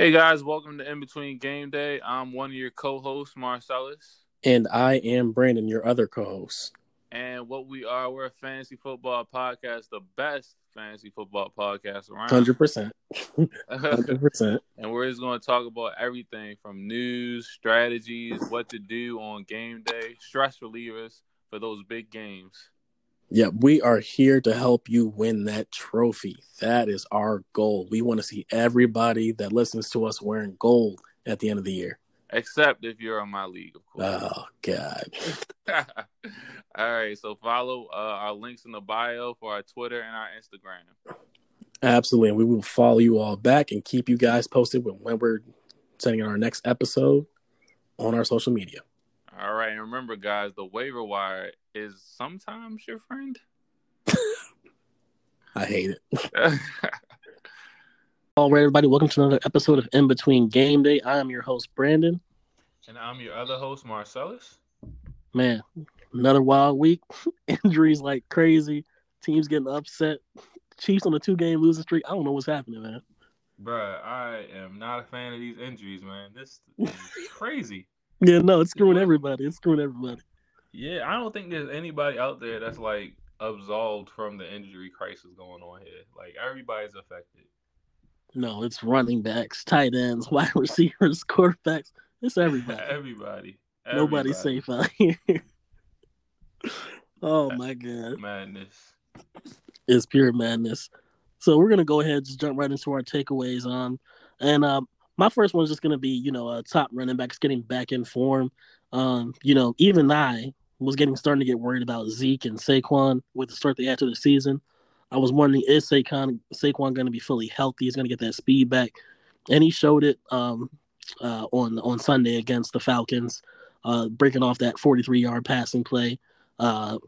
Hey guys, welcome to In Between Game Day. I'm one of your co-hosts, Marcellus. And I am Brandon, your other co-host. And what we are, we're a fantasy football podcast, the best fantasy football podcast around. Hundred percent. Hundred percent. And we're just going to talk about everything from news, strategies, what to do on game day, stress relievers for those big games. Yeah, we are here to help you win that trophy. That is our goal. We want to see everybody that listens to us wearing gold at the end of the year. Except if you're in my league, of course. Oh God. All right, so follow uh, our links in the bio for our Twitter and our Instagram. Absolutely, and we will follow you all back and keep you guys posted when, when we're sending our next episode on our social media. All right, and remember, guys, the waiver wire is sometimes your friend. I hate it. All right, everybody, welcome to another episode of In Between Game Day. I am your host, Brandon. And I'm your other host, Marcellus. Man, another wild week. Injuries like crazy. Teams getting upset. Chiefs on a two game losing streak. I don't know what's happening, man. Bruh, I am not a fan of these injuries, man. This is crazy. Yeah, no, it's screwing everybody. It's screwing everybody. Yeah, I don't think there's anybody out there that's like absolved from the injury crisis going on here. Like everybody's affected. No, it's running backs, tight ends, wide receivers, quarterbacks. It's everybody. everybody. everybody. Nobody's safe out here. oh my god. Madness. It's pure madness. So we're gonna go ahead and just jump right into our takeaways on and um my first one is just gonna be, you know, uh, top running backs getting back in form. Um, you know, even I was getting starting to get worried about Zeke and Saquon with the start they had to the season. I was wondering is Saquon Saquon going to be fully healthy? He's going to get that speed back, and he showed it um, uh, on on Sunday against the Falcons, uh, breaking off that 43 yard passing play. Uh,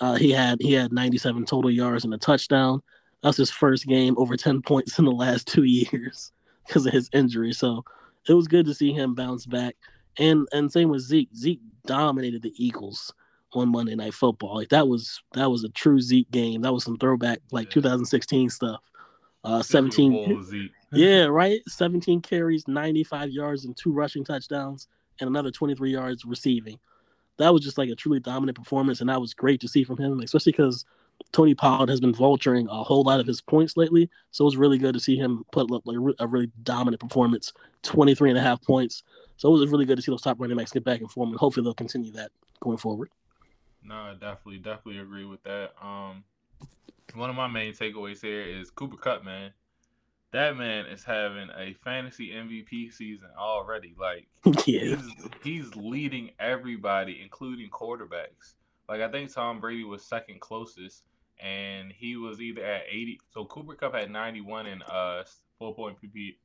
uh, he had he had 97 total yards and a touchdown. That's his first game over 10 points in the last two years because of his injury. So it was good to see him bounce back. And and same with Zeke. Zeke dominated the Eagles on Monday Night Football. Like that was that was a true Zeke game. That was some throwback like yeah. 2016 stuff. Uh, 17. yeah, right. 17 carries, 95 yards, and two rushing touchdowns, and another 23 yards receiving. That was just like a truly dominant performance, and that was great to see from him, especially because Tony Pollard has been vulturing a whole lot of his points lately. So it was really good to see him put up like a really dominant performance, 23 and a half points. So it was really good to see those top running backs get back in form, and hopefully they'll continue that going forward. No, I definitely, definitely agree with that. Um, one of my main takeaways here is Cooper Kupp, man. That man is having a fantasy MVP season already. Like, yeah. he's, he's leading everybody, including quarterbacks. Like, I think Tom Brady was second closest, and he was either at 80. So Cooper Kupp had 91 in uh full point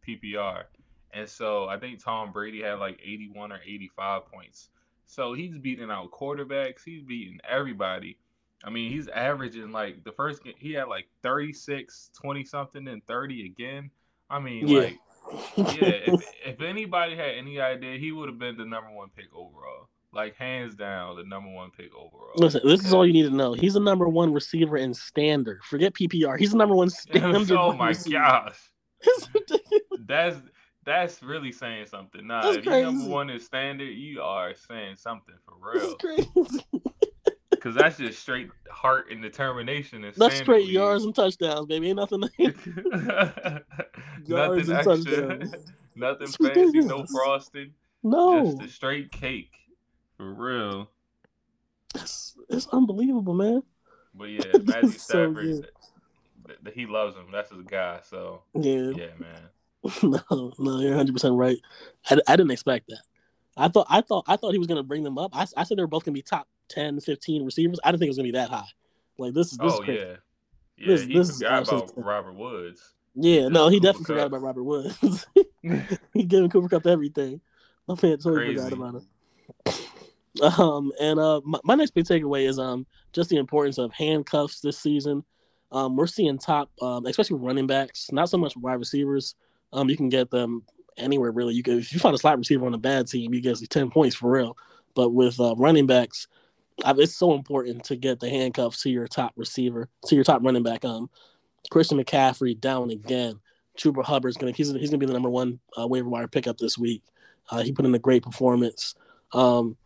PPR, and so I think Tom Brady had like 81 or 85 points. So he's beating out quarterbacks. He's beating everybody. I mean, he's averaging like the first game, he had like 36, 20 something, and 30 again. I mean, yeah. like, yeah, if, if anybody had any idea, he would have been the number one pick overall. Like, hands down, the number one pick overall. Listen, this is all you need to know. He's the number one receiver in standard. Forget PPR. He's the number one oh standard. oh, my receiver. gosh. That's that's really saying something. Nah, that's if crazy. you number one in standard, you are saying something for real. Because that's just straight heart and determination. And that's straight yards and touchdowns, baby. Ain't nothing. nothing extra. nothing fancy. No frosting. No. Just a straight cake. For real. It's, it's unbelievable, man. But yeah, Matthew Stafford, so he loves him. That's his guy. So yeah, yeah, man. no, no, you're 100 percent right. I, I didn't expect that. I thought I thought I thought he was gonna bring them up. I, I said they were both gonna be top 10, 15 receivers. I didn't think it was gonna be that high. Like this is this oh is yeah, yeah. This, he this forgot is about Robert Woods. Yeah, no, he Cooper definitely Kupp. forgot about Robert Woods. he gave him Cooper Kupp everything. My man totally Crazy. forgot about him. Um, and uh, my, my next big takeaway is um just the importance of handcuffs this season. Um, we're seeing top, um, especially running backs, not so much wide receivers, um, you can get them anywhere really. You can if you find a slot receiver on a bad team, you get ten points for real. But with uh, running backs, it's so important to get the handcuffs to your top receiver, to your top running back. Um, Christian McCaffrey down again, Chuba Hubbard's gonna he's he's gonna be the number one uh, waiver wire pickup this week. Uh, he put in a great performance. Um,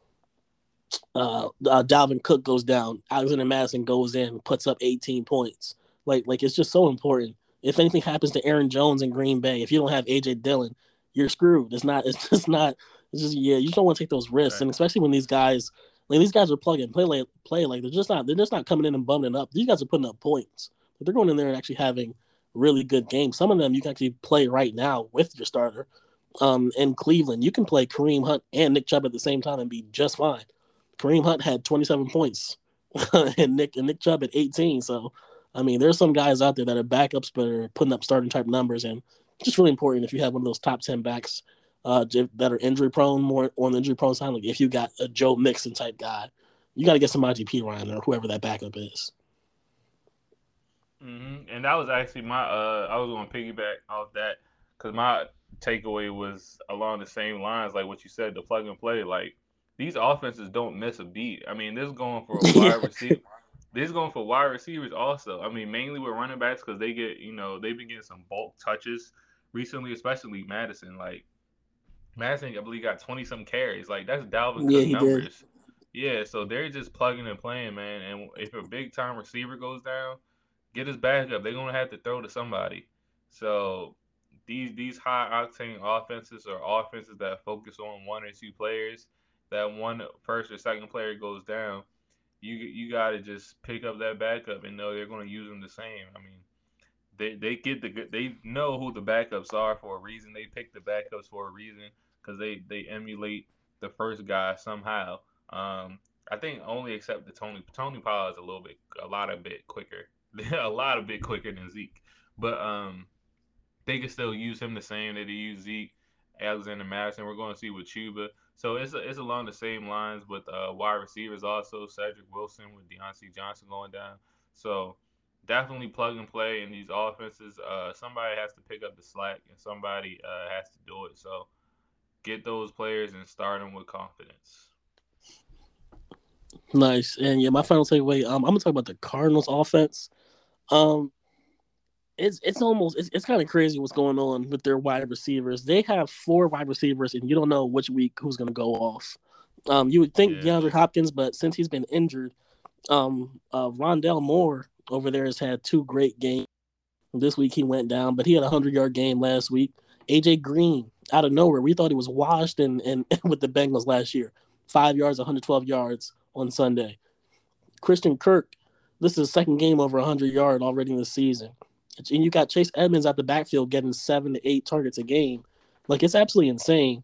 uh, uh, Dalvin Cook goes down. Alexander Mattison goes in, puts up 18 points. Like like it's just so important. If anything happens to Aaron Jones in Green Bay, if you don't have AJ Dillon, you're screwed. It's not. It's just not. It's just yeah. You just don't want to take those risks, right. and especially when these guys, like these guys are plugging play like play like they're just not. They're just not coming in and bumming up. These guys are putting up points. But they're going in there and actually having really good games. Some of them you can actually play right now with your starter. Um, in Cleveland, you can play Kareem Hunt and Nick Chubb at the same time and be just fine. Kareem Hunt had 27 points, and Nick and Nick Chubb at 18. So, I mean, there's some guys out there that are backups but are putting up starting type numbers, and just really important if you have one of those top 10 backs uh, that are injury prone, more on the injury prone side. Like if you got a Joe Mixon type guy, you got to get some IGP Ryan or whoever that backup is. Mm-hmm. And that was actually my uh, I was going to piggyback off that because my takeaway was along the same lines, like what you said, the plug and play. Like these offenses don't miss a beat. I mean, this is going for a wide receiver. This is going for wide receivers also. I mean, mainly with running backs because they get, you know, they've been getting some bulk touches recently, especially Mattison. Like Mattison, I believe, got twenty some carries. Like that's Dalvin yeah, numbers. Did. Yeah, so they're just plugging and playing, man. And if a big time receiver goes down, get his back up. They're gonna have to throw to somebody. So these these high octane offenses are offenses that focus on one or two players. That one first or second player goes down, you you got to just pick up that backup and know they're going to use them the same. I mean, they they get the they know who the backups are for a reason. They pick the backups for a reason because they they emulate the first guy somehow. Um, I think only except the Tony Tony Pollard is a little bit a lot of bit quicker a lot of bit quicker than Zeke. But um, they can still use him the same that they use Zeke, Alexander Mattison. We're going to see with Chuba. So it's it's along the same lines with uh, wide receivers also. Cedric Wilson with Diontae Johnson going down. So definitely plug and play in these offenses. Uh, somebody has to pick up the slack and somebody uh, has to do it. So get those players and start them with confidence. Nice. And yeah, my final takeaway. Um, I'm gonna talk about the Cardinals offense. Um, it's it's almost it's, it's kind of crazy what's going on with their wide receivers. They have four wide receivers, and you don't know which week who's going to go off. Um, you would think yeah. DeAndre Hopkins, but since he's been injured, um, uh, Rondale Moore over there has had two great games. This week he went down, but he had a hundred yard game last week. AJ Green out of nowhere, we thought he was washed and and with the Bengals last year, five yards, 112 yards on Sunday. Christian Kirk this is the second game over 100 yard already in the season. And you got Chase Edmonds out the backfield getting seven to eight targets a game. Like, it's absolutely insane.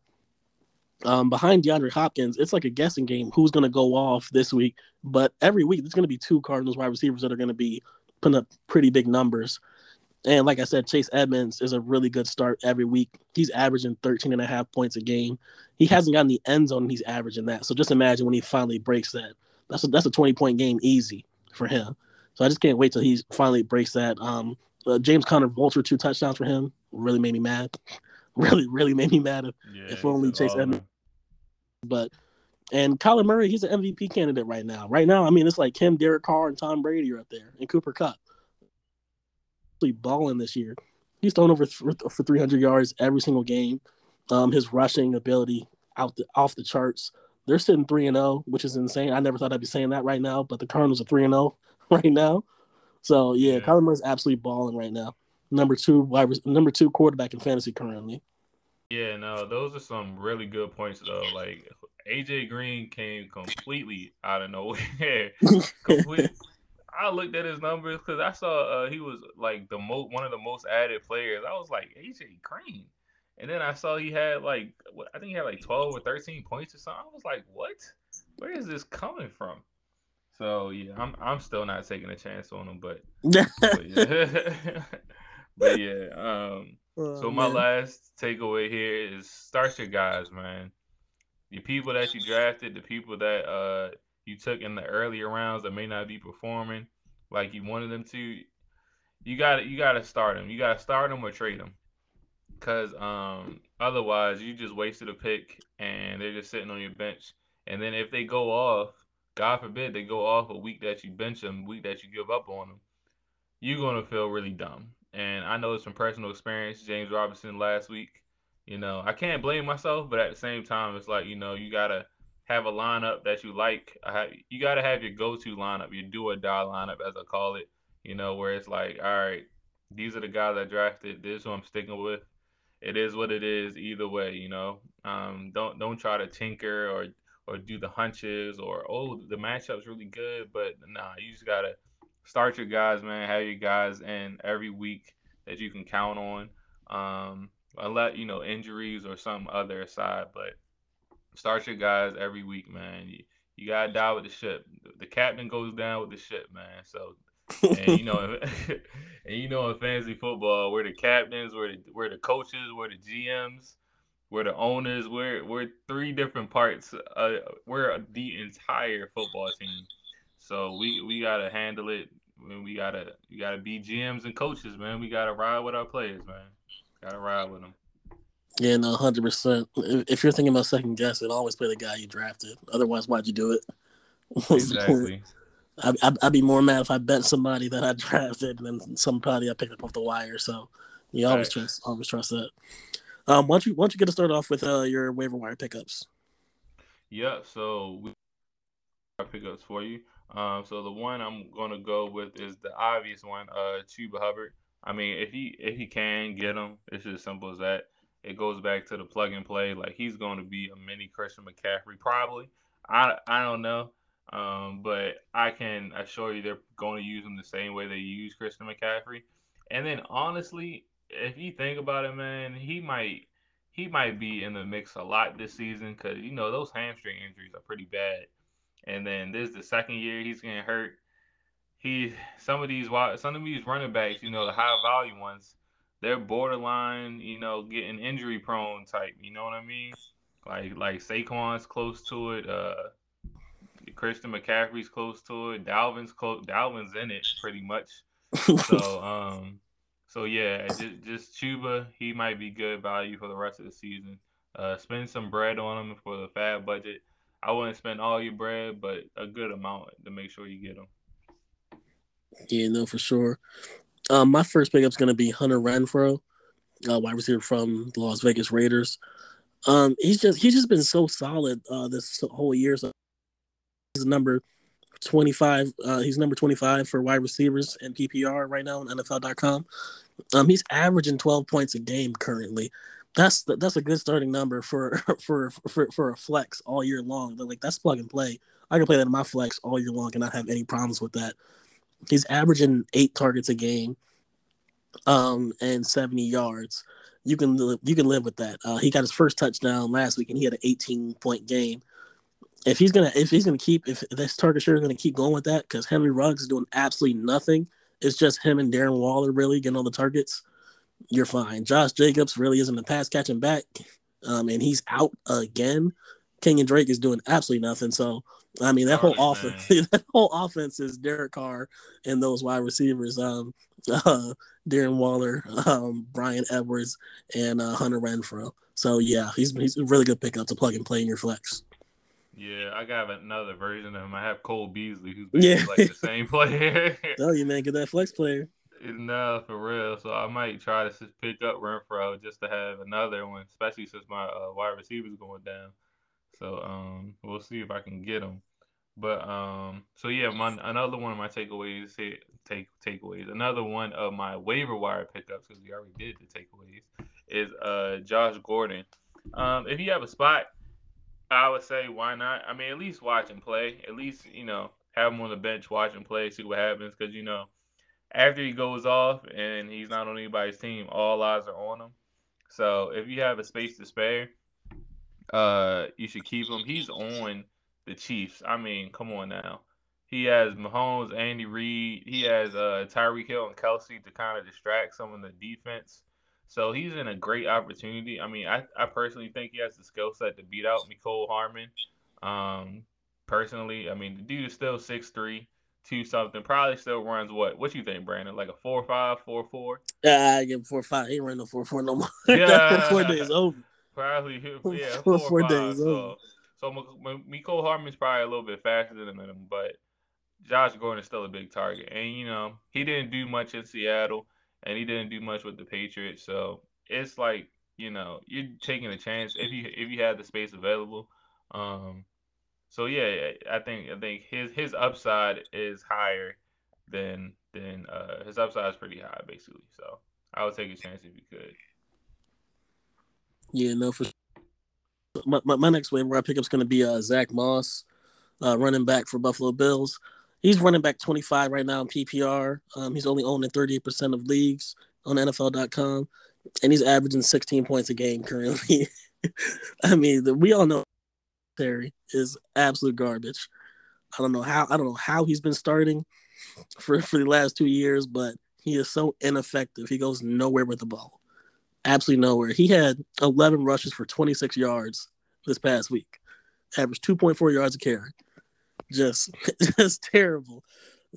Um, behind DeAndre Hopkins, it's like a guessing game who's going to go off this week. But every week, there's going to be two Cardinals wide receivers that are going to be putting up pretty big numbers. And like I said, Chase Edmonds is a really good start every week. He's averaging 13 and a half points a game. He hasn't gotten the end zone, and he's averaging that. So just imagine when he finally breaks that. That's a, that's a 20 point game easy for him. So I just can't wait till he finally breaks that. Um, uh, James Conner Vulture two touchdowns for him really made me mad. really, really made me mad. If, yeah, if only Chase Edmonds. But and Kyler Murray, he's an MVP candidate right now. Right now, I mean, it's like him, Derek Carr, and Tom Brady are up there, and Cooper Kupp. Really balling this year. He's thrown over for, for 300 yards every single game. Um, his rushing ability out the off the charts. They're sitting three and zero, oh, which is insane. I never thought I'd be saying that right now, but the Cardinals are three and zero oh right now. So yeah, yeah. Kyler Murray's absolutely balling right now. Number two wide, number two quarterback in fantasy currently. Yeah, no, those are some really good points though. Like AJ Green came completely out of nowhere. completely. I looked at his numbers because I saw uh, he was like the most one of the most added players. I was like AJ Green. And then I saw he had like I think he had like twelve or thirteen points or something. I was like, what? Where is this coming from? So yeah, I'm I'm still not taking a chance on him, but but yeah, but yeah. Um, oh, so my man. last takeaway here is start your guys, man. The people that you drafted, the people that uh you took in the earlier rounds that may not be performing like you wanted them to, you got you got to start them. You got to start them or trade them. Cause um, otherwise you just wasted a pick and they're just sitting on your bench. And then if they go off, God forbid they go off a week that you bench them, week that you give up on them, you're gonna feel really dumb. and I know it's from personal experience. James Robinson last week. You know, I can't blame myself, but at the same time, it's like you know you gotta have a lineup that you like. You gotta have your go-to lineup, your do or die lineup, as I call it. You know, where it's like, all right, these are the guys I drafted. This is who I'm sticking with. It is what it is. Either way, you know. Um, don't don't try to tinker or or do the hunches or oh the matchup's really good, but nah, you just gotta start your guys, man. Have your guys in every week that you can count on. Um, unless you know injuries or some other aside, but start your guys every week, man. You, you gotta die with the ship. The captain goes down with the ship, man. So, and you know, and you know, in fantasy football, we're the captains, we're the, we're the coaches, we're the GMs, we're the owners. We're we're three different parts. Uh, we're the entire football team. So we we gotta handle it. We gotta we gotta be GMs and coaches, man. We gotta ride with our players, man. Gotta ride with them. Yeah, no, hundred percent. If you're thinking about second guessing, always play the guy you drafted. Otherwise, why'd you do it? Exactly. I'd, I'd, I'd, be more mad if I bet somebody that I drafted than somebody I picked up off the wire. So you always right. trust, always trust that. Um, why don't you why don't you get to start off with uh, your waiver wire pickups? Yeah, so we pickups for you. Um, so the one I'm gonna go with is the obvious one, uh, Chuba Hubbard. I mean, if he if he can get him, it's just simple as that. It goes back to the plug and play. Like he's going to be a mini Christian McCaffrey, probably. I I don't know, um, but I can assure you they're going to use him the same way they use Christian McCaffrey. And then honestly, if you think about it, man, he might he might be in the mix a lot this season because you know those hamstring injuries are pretty bad. And then this is the second year he's getting hurt. He some of these some of these running backs, you know, the high value ones, they're borderline, you know, getting injury prone type. You know what I mean? Like like Saquon's close to it. Uh, Christian McCaffrey's close to it. Dalvin's close. Dalvin's in it pretty much. so um, so yeah, just, just Chuba, he might be good value for the rest of the season. Uh, spend some bread on him for the FAAB budget. I wouldn't spend all your bread, but a good amount to make sure you get him. Yeah, no, for sure. Um, my first pickup's gonna be Hunter Renfrow, uh, wide receiver from the Las Vegas Raiders. Um, he's just he's just been so solid uh, this whole year. So he's number twenty five. Uh, he's number twenty five for wide receivers and PPR right now on NFL.com. Um, he's averaging 12 points a game currently. That's that's a good starting number for for for for a flex all year long. They're like that's plug and play. I can play that in my flex all year long and not have any problems with that. He's averaging eight targets a game, um, and 70 yards. You can you can live with that. Uh, he got his first touchdown last week, and he had an 18 point game. If he's gonna if he's gonna keep if this target share is gonna keep going with that, because Henry Ruggs is doing absolutely nothing it's just him and Darren Waller really getting all the targets, you're fine. Josh Jacobs really isn't a pass catching back, um, and he's out again. Kenyan Drake is doing absolutely nothing. So I mean that whole offense, that whole offense is Derek Carr and those wide receivers, um, uh, Darren Waller, um, Bryan Edwards, and uh, Hunter Renfrow. So yeah, he's he's a really good pickup to plug and play in your flex. Yeah, I got another version of him. I have Cole Beasley, who's yeah. like the same player. oh, you man, get that flex player. No, for real. So I might try to pick up Renfrow just to have another one, especially since my uh, wide receiver's going down. So um, we'll see if I can get him. But um, so yeah, my another one of my takeaways here, take takeaways. Another one of my waiver wire pickups because we already did the takeaways is uh Josh Gordon. Um, if you have a spot I would say why not? I mean, at least watch him play. At least you know have him on the bench, watch him play, see what happens. Because you know, after he goes off and he's not on anybody's team, all eyes are on him. So if you have a space to spare, uh, you should keep him. He's on the Chiefs. I mean, come on now. He has Mahomes, Andy Reid. He has uh, Tyreek Hill and Kelce to kind of distract some of the defense. So he's in a great opportunity. I mean, I, I personally think he has the skill set to beat out Mecole Hardman. Um, personally, I mean, the dude is still six three, two something. Probably still runs what? What you think, Brandon? Like a four five, four four? Yeah, I give four five. He ain't running no four four no more. Yeah, four days over. Probably, yeah, four, days so, over. So Mecole Hardman's probably a little bit faster than him, but Josh Gordon is still a big target. And you know, he didn't do much in Seattle and he didn't do much with the Patriots. So it's like you know you're taking a chance if you if you have the space available. Um, so yeah, I think I think his his upside is higher than than uh, his upside is pretty high basically. So I would take a chance if you could. Yeah, no, for my, my, my next waiver is going to be uh, Zach Moss, uh, running back for Buffalo Bills. He's running back 25 right now in PPR. Um, he's only owned in 38% of leagues on NFL.com, and he's averaging 16 points a game currently. I mean, the, we all know Terry is absolute garbage. I don't know how I don't know how he's been starting for for the last two years, but he is so ineffective. He goes nowhere with the ball absolutely nowhere. He had 11 rushes for 26 yards this past week, averaged 2.4 yards a carry. Just, just terrible.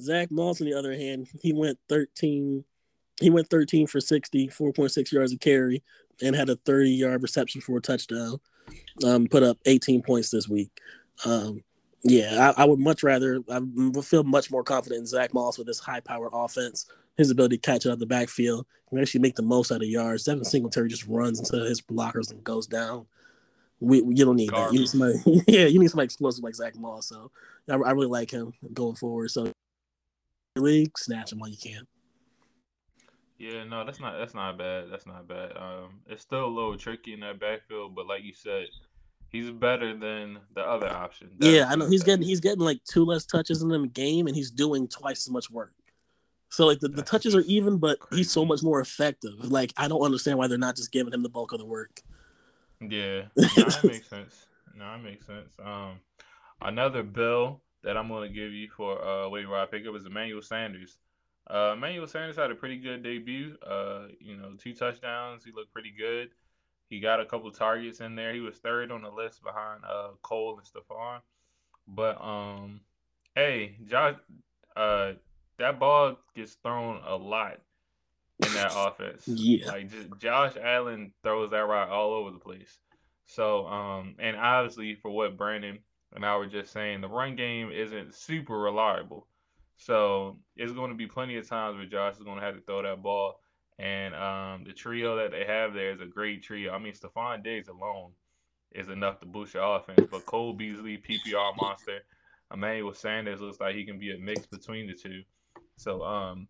Zach Moss, on the other hand, he went 13. He went 13 for 60, 4.6 yards a carry, and had a 30 yard reception for a touchdown. Um, put up 18 points this week. Um, yeah, I, I, would much rather. I feel much more confident in Zach Moss with this high power offense his ability to catch it out the backfield and actually make the most out of yards. Devin Singletary just runs into his blockers and goes down. We, you don't need Garbage. that. You need somebody, yeah, you need somebody explosive like Zach Moss. So I, I really like him going forward. So league, snatch him while you can. Yeah, no, that's not that's not bad. That's not bad. Um, it's still a little tricky in that backfield, but like you said, he's better than the other option. yeah, I know he's getting he's getting like two less touches in the game, and he's doing twice as much work. So like the, the touches are even, but he's so much more effective. Like I don't understand why they're not just giving him the bulk of the work. Yeah, no, that makes sense. No, that makes sense. Um, another bill that I'm going to give you for uh waiver wire pickup is Emmanuel Sanders. Uh, Emmanuel Sanders had a pretty good debut. Uh, you know, two touchdowns. He looked pretty good. He got a couple targets in there. He was third on the list behind uh Cole and Stefon. But um, hey, Josh, uh, that ball gets thrown a lot in that offense. Yeah. Like just Josh Allen throws that rock all over the place. So, um, and obviously for what Brandon and I were just saying, the run game isn't super reliable. So it's going to be plenty of times where Josh is going to have to throw that ball. And um, the trio that they have there is a great trio. I mean, Stefon Diggs alone is enough to boost your offense. But Cole Beasley, PPR monster, Emmanuel Sanders looks like he can be a mix between the two. So um,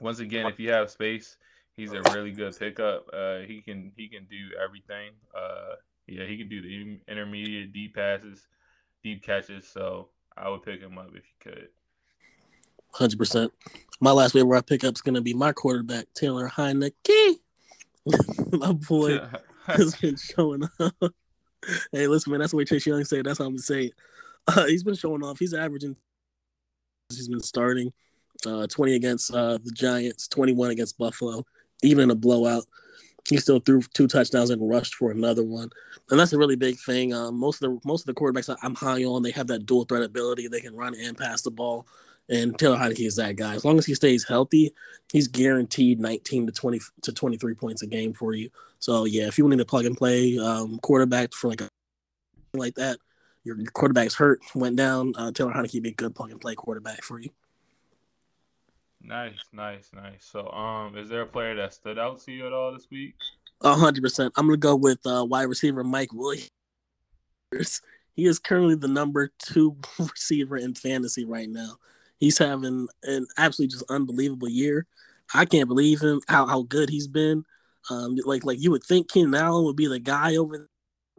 once again, if you have space, he's a really good pickup. Uh, he can he can do everything. Uh, yeah, he can do the intermediate deep passes, deep catches. So I would pick him up if you could. Hundred percent. My last waiver I pick up is gonna be my quarterback Taylor Heinicke. my boy has been showing up. hey, listen, man, that's the way Chase Young said. That's how I'm gonna say it. Uh, he's been showing off. He's averaging. He's been starting uh, 20 against uh, the Giants, 21 against Buffalo, even in a blowout. He still threw two touchdowns and rushed for another one, and that's a really big thing. Um, most of the most of the quarterbacks I'm high on, they have that dual threat ability. They can run and pass the ball, and Taylor Heinicke is that guy. As long as he stays healthy, he's guaranteed 19 to 20 to 23 points a game for you. So yeah, if you need to plug and play um, quarterback for like a like that, your, your quarterback's hurt, went down. Uh, Taylor Heinicke be a good plug and play quarterback for you. Nice, nice, nice. So, um, is there a player that stood out to you at all this week? hundred percent. I'm gonna go with uh, wide receiver Mike Williams. He is currently the number two receiver in fantasy right now. He's having an absolutely just unbelievable year. I can't believe him how, how good he's been. Um, like like you would think Keenan Allen would be the guy over. There.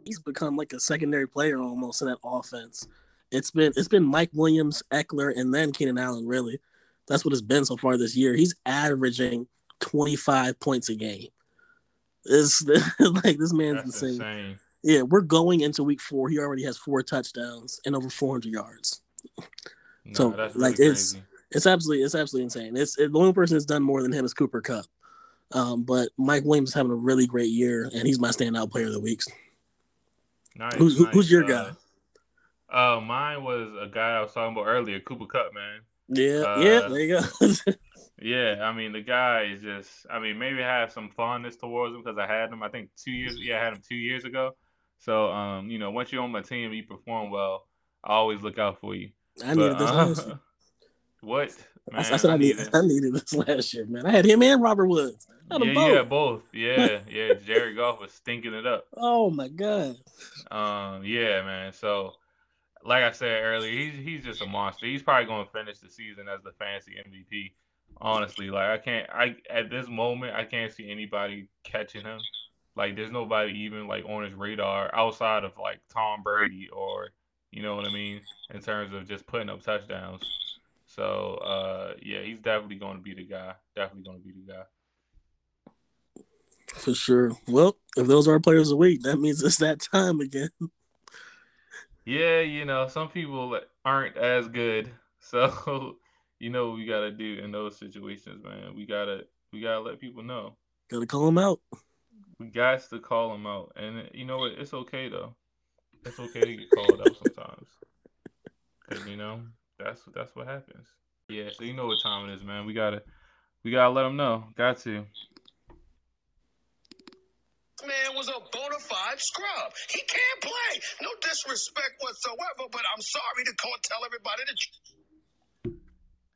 He's become like a secondary player almost in that offense. It's been it's been Mike Williams, Ekeler, and then Keenan Allen really. That's what it's been so far this year. He's averaging 25 points a game. It's like this man's insane. insane. Yeah, we're going into week four. He already has four touchdowns and over 400 yards. No, so like really it's crazy. it's absolutely it's absolutely insane. It's it, the only person that's done more than him is Cooper Kupp, Um, but Mike Williams is having a really great year, and he's my standout player of the week. Nice, who's, nice. who's your guy? Uh, mine was a guy I was talking about earlier, Cooper Kupp, man. Yeah, uh, yeah, there you go. yeah, I mean the guy is just. I mean, maybe I have some fondness towards him because I had him. I think two years. Yeah, I had him two years ago. So, um, you know, once you're on my team, you perform well. I always look out for you. I but, need this. Uh, What? Man, said I, I needed, I needed this last year, man. I had him and Robert Woods. yeah, both. yeah, both. Yeah, yeah. Jared Goff was stinking it up. Oh my god. Um, yeah, man. So, like I said earlier, he's he's just a monster. He's probably going to finish the season as the fantasy MVP. Honestly, like I can't, I at this moment, I can't see anybody catching him. Like, there's nobody even like on his radar outside of like Tom Brady or you know what I mean in terms of just putting up touchdowns. So uh, yeah, he's definitely going to be the guy. Definitely going to be the guy. For sure. Well, if those are players of the week, that means it's that time again. Yeah, you know, some people aren't as good. So, you know what we gotta do in those situations, man. We gotta we gotta let people know. Gotta call them out. We got to call them out. And you know what? It's okay though. It's okay to get called out sometimes. Cause you know, that's that's what happens. Yeah, so you know what time it is, man. We gotta we gotta let them know. Got to. Man was a bona fide scrub. He can't play. No disrespect whatsoever, but I'm sorry to call tell everybody to.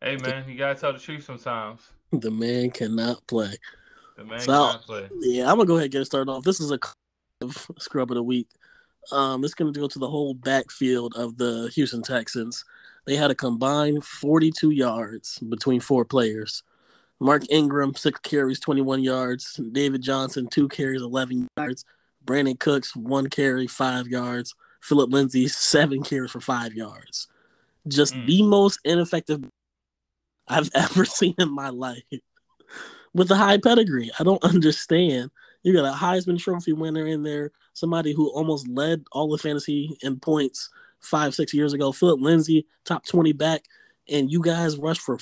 Hey man, you gotta tell the truth sometimes. The man cannot play. The man so, cannot play. Yeah, I'm gonna go ahead and get it started off. This is a scrub of the week. Um, it's gonna go to the whole backfield of the Houston Texans. They had a combined 42 yards between four players. Mark Ingram, six carries, 21 yards. David Johnson, two carries, 11 yards. Brandin Cooks, one carry, five yards. Philip Lindsay, seven carries for five yards. Just mm. the most ineffective I've ever seen in my life with a high pedigree. I don't understand. You got a Heisman Trophy winner in there, somebody who almost led all the fantasy in points five, six years ago. Philip Lindsay, top 20 back, and you guys rushed for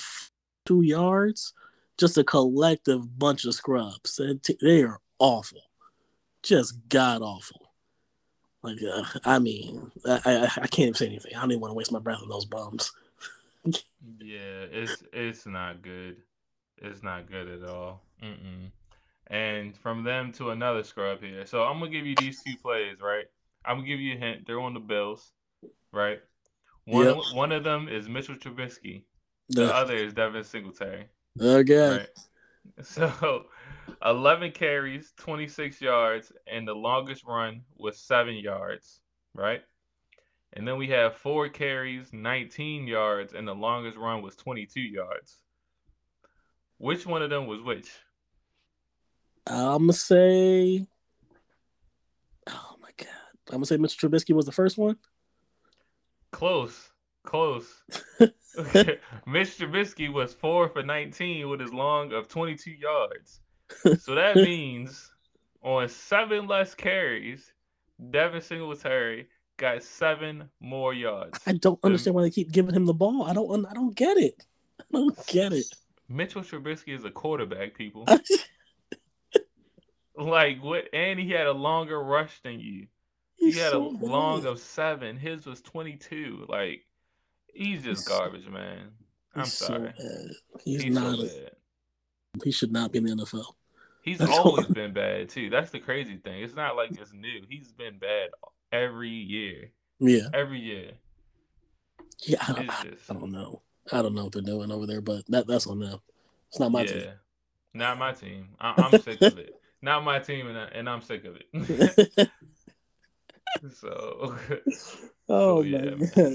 two yards. Just a collective bunch of scrubs. They are awful. Just god awful. Like, uh, I mean, I, I, I can't say anything. I don't even want to waste my breath on those bums. yeah, it's it's not good. It's not good at all. Mm-mm. And from them to another scrub here. So I'm gonna give you these two plays, right? I'm gonna give you a hint. They're on the Bills right? One yep. one of them is Mitchell Trubisky. The other is Devin Singletary. Okay. Right? So 11 carries, 26 yards, and the longest run was seven yards, right? And then we have four carries, 19 yards, and the longest run was 22 yards. Which one of them was which? I'm gonna say. Oh my god! I'm gonna say Mr. Trubisky was the first one. Close. Close. Mitch Trubisky was four for 19 with his long of 22 yards. So that means on seven less carries, Devin Singletary got seven more yards. I don't understand why they keep giving him the ball. I don't. I don't get it. I don't get it. Mitchell Trubisky is a quarterback, people. like what? And he had a longer rush than you. He's he had so a bad. long of seven. His was 22. Like, he's just he's garbage, man. I'm sorry. So he's, he's, not. So a, he should not be in the NFL. He's That's always been bad too. That's the crazy thing. It's not like it's new. He's been bad every year. Yeah. Every year. Yeah, I don't, just, I don't know. I don't know what they're doing over there, but that that's on them. It's not my yeah. team. Not my team. I, am sick of it. Not my team, and, I, and I'm sick of it. so, oh so, yeah, my god,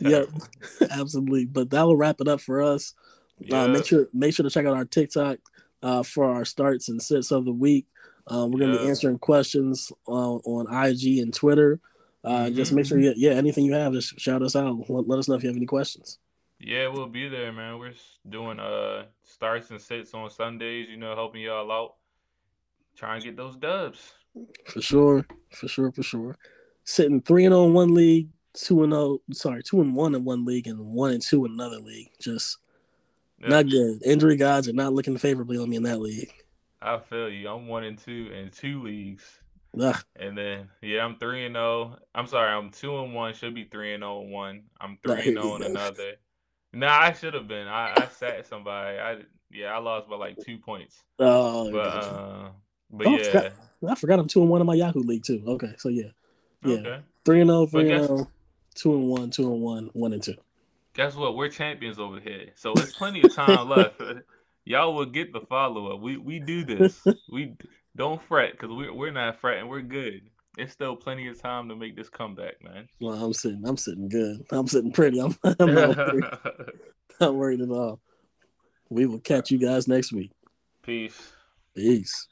yep, absolutely. But that will wrap it up for us. Yeah. Uh, make sure make sure to check out our TikTok uh, for our starts and sits of the week. Uh, we're gonna yeah. be answering questions uh, on IG and Twitter. Mm-hmm. Just make sure, you, yeah, anything you have, just shout us out. Let, let us know if you have any questions. Yeah, we'll be there, man. We're doing uh starts and sits on Sundays. You know, helping y'all out, trying to get those dubs. For sure, for sure, for sure. Sitting three and on one league, two and zero. Oh, sorry, two and one in one league, and one and two in another league. Just yeah. not good. Injury gods are not looking favorably on me in that league. I feel you. I'm one and two in two leagues. Ugh. And then yeah, I'm three and zero. Oh. I'm sorry, I'm two and one. Should be three and zero and one. I'm three and zero in another. Nah, I should have been. I, I sat somebody. I yeah, I lost by like two points. Oh, but uh, but oh, yeah, I forgot I'm two and one in my Yahoo league too. Okay, so yeah, yeah, okay. three and zero, three and 0, two and one, two and one, one and two. guess what? We're champions over here, so it's plenty of time left. Y'all will get the follow up. We we do this. We don't fret because we're we're not fretting. We're good. It's still plenty of time to make this comeback, man. Well, I'm sitting. I'm sitting good. I'm sitting pretty. I'm, I'm not, worried, not worried at all. We will catch you guys next week. Peace. Peace.